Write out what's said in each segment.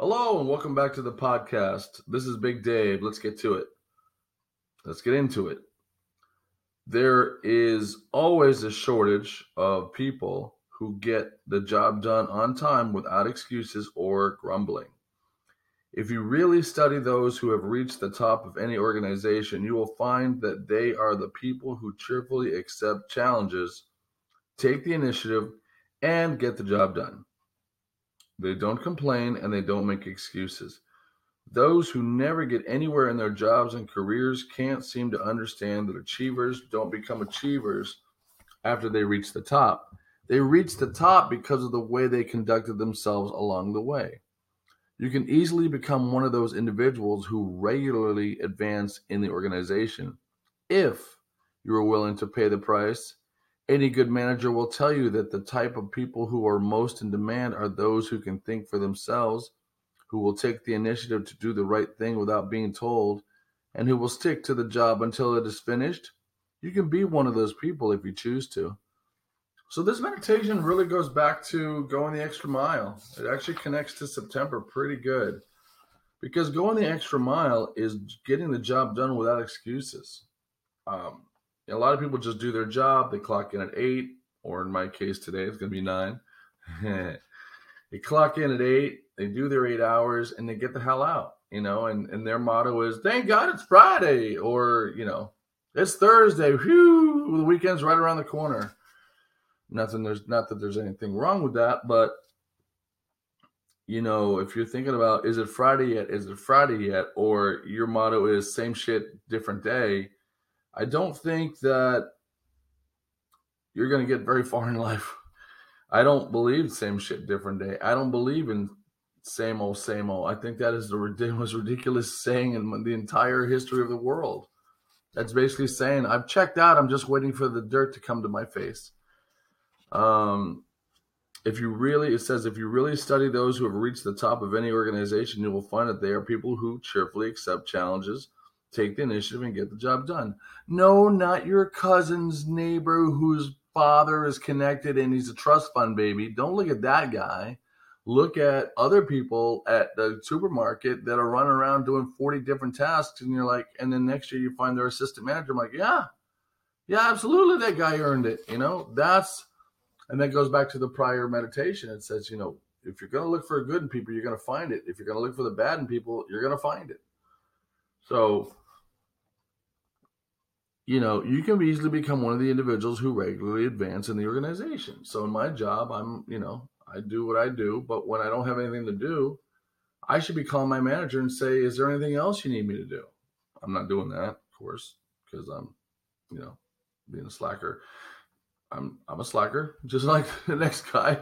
Hello and welcome back to the podcast. This is Big Dave. Let's get to it. Let's get into it. There is always a shortage of people who get the job done on time without excuses or grumbling. If you really study those who have reached the top of any organization, you will find that they are the people who cheerfully accept challenges, take the initiative, and get the job done. They don't complain and they don't make excuses. Those who never get anywhere in their jobs and careers can't seem to understand that achievers don't become achievers after they reach the top. They reach the top because of the way they conducted themselves along the way. You can easily become one of those individuals who regularly advance in the organization if you are willing to pay the price any good manager will tell you that the type of people who are most in demand are those who can think for themselves, who will take the initiative to do the right thing without being told, and who will stick to the job until it is finished. You can be one of those people if you choose to. So, this meditation really goes back to going the extra mile. It actually connects to September pretty good because going the extra mile is getting the job done without excuses. Um, a lot of people just do their job. They clock in at eight, or in my case today, it's going to be nine. they clock in at eight, they do their eight hours, and they get the hell out. You know, and, and their motto is "Thank God it's Friday," or you know, "It's Thursday." Whew, the weekend's right around the corner. Nothing. There's not that there's anything wrong with that, but you know, if you're thinking about is it Friday yet? Is it Friday yet? Or your motto is same shit, different day I don't think that you're going to get very far in life. I don't believe same shit, different day. I don't believe in same old, same old. I think that is the most ridiculous saying in the entire history of the world. That's basically saying I've checked out. I'm just waiting for the dirt to come to my face. Um, if you really, it says, if you really study those who have reached the top of any organization, you will find that they are people who cheerfully accept challenges, take the initiative and get the job done. No, not your cousin's neighbor whose father is connected and he's a trust fund baby. Don't look at that guy. Look at other people at the supermarket that are running around doing 40 different tasks. And you're like, and then next year you find their assistant manager. I'm like, yeah, yeah, absolutely. That guy earned it. You know, that's, and that goes back to the prior meditation. It says, you know, if you're going to look for good in people, you're going to find it. If you're going to look for the bad in people, you're going to find it. So, you know, you can easily become one of the individuals who regularly advance in the organization. So, in my job, I'm, you know, I do what I do, but when I don't have anything to do, I should be calling my manager and say, "Is there anything else you need me to do?" I'm not doing that, of course, because I'm, you know, being a slacker. I'm I'm a slacker, just like the next guy.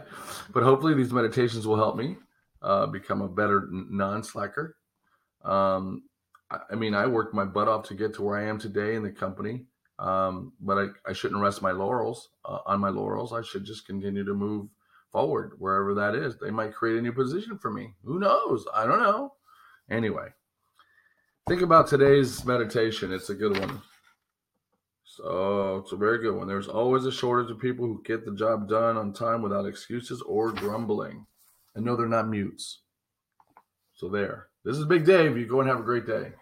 But hopefully, these meditations will help me uh, become a better non-slacker. Um, I mean, I worked my butt off to get to where I am today in the company. Um, but I, I shouldn't rest my laurels uh, on my laurels. I should just continue to move forward wherever that is. They might create a new position for me. Who knows? I don't know. Anyway, think about today's meditation. It's a good one. So it's a very good one. There's always a shortage of people who get the job done on time without excuses or grumbling. And no, they're not mutes. So there. This is Big Dave. You go and have a great day.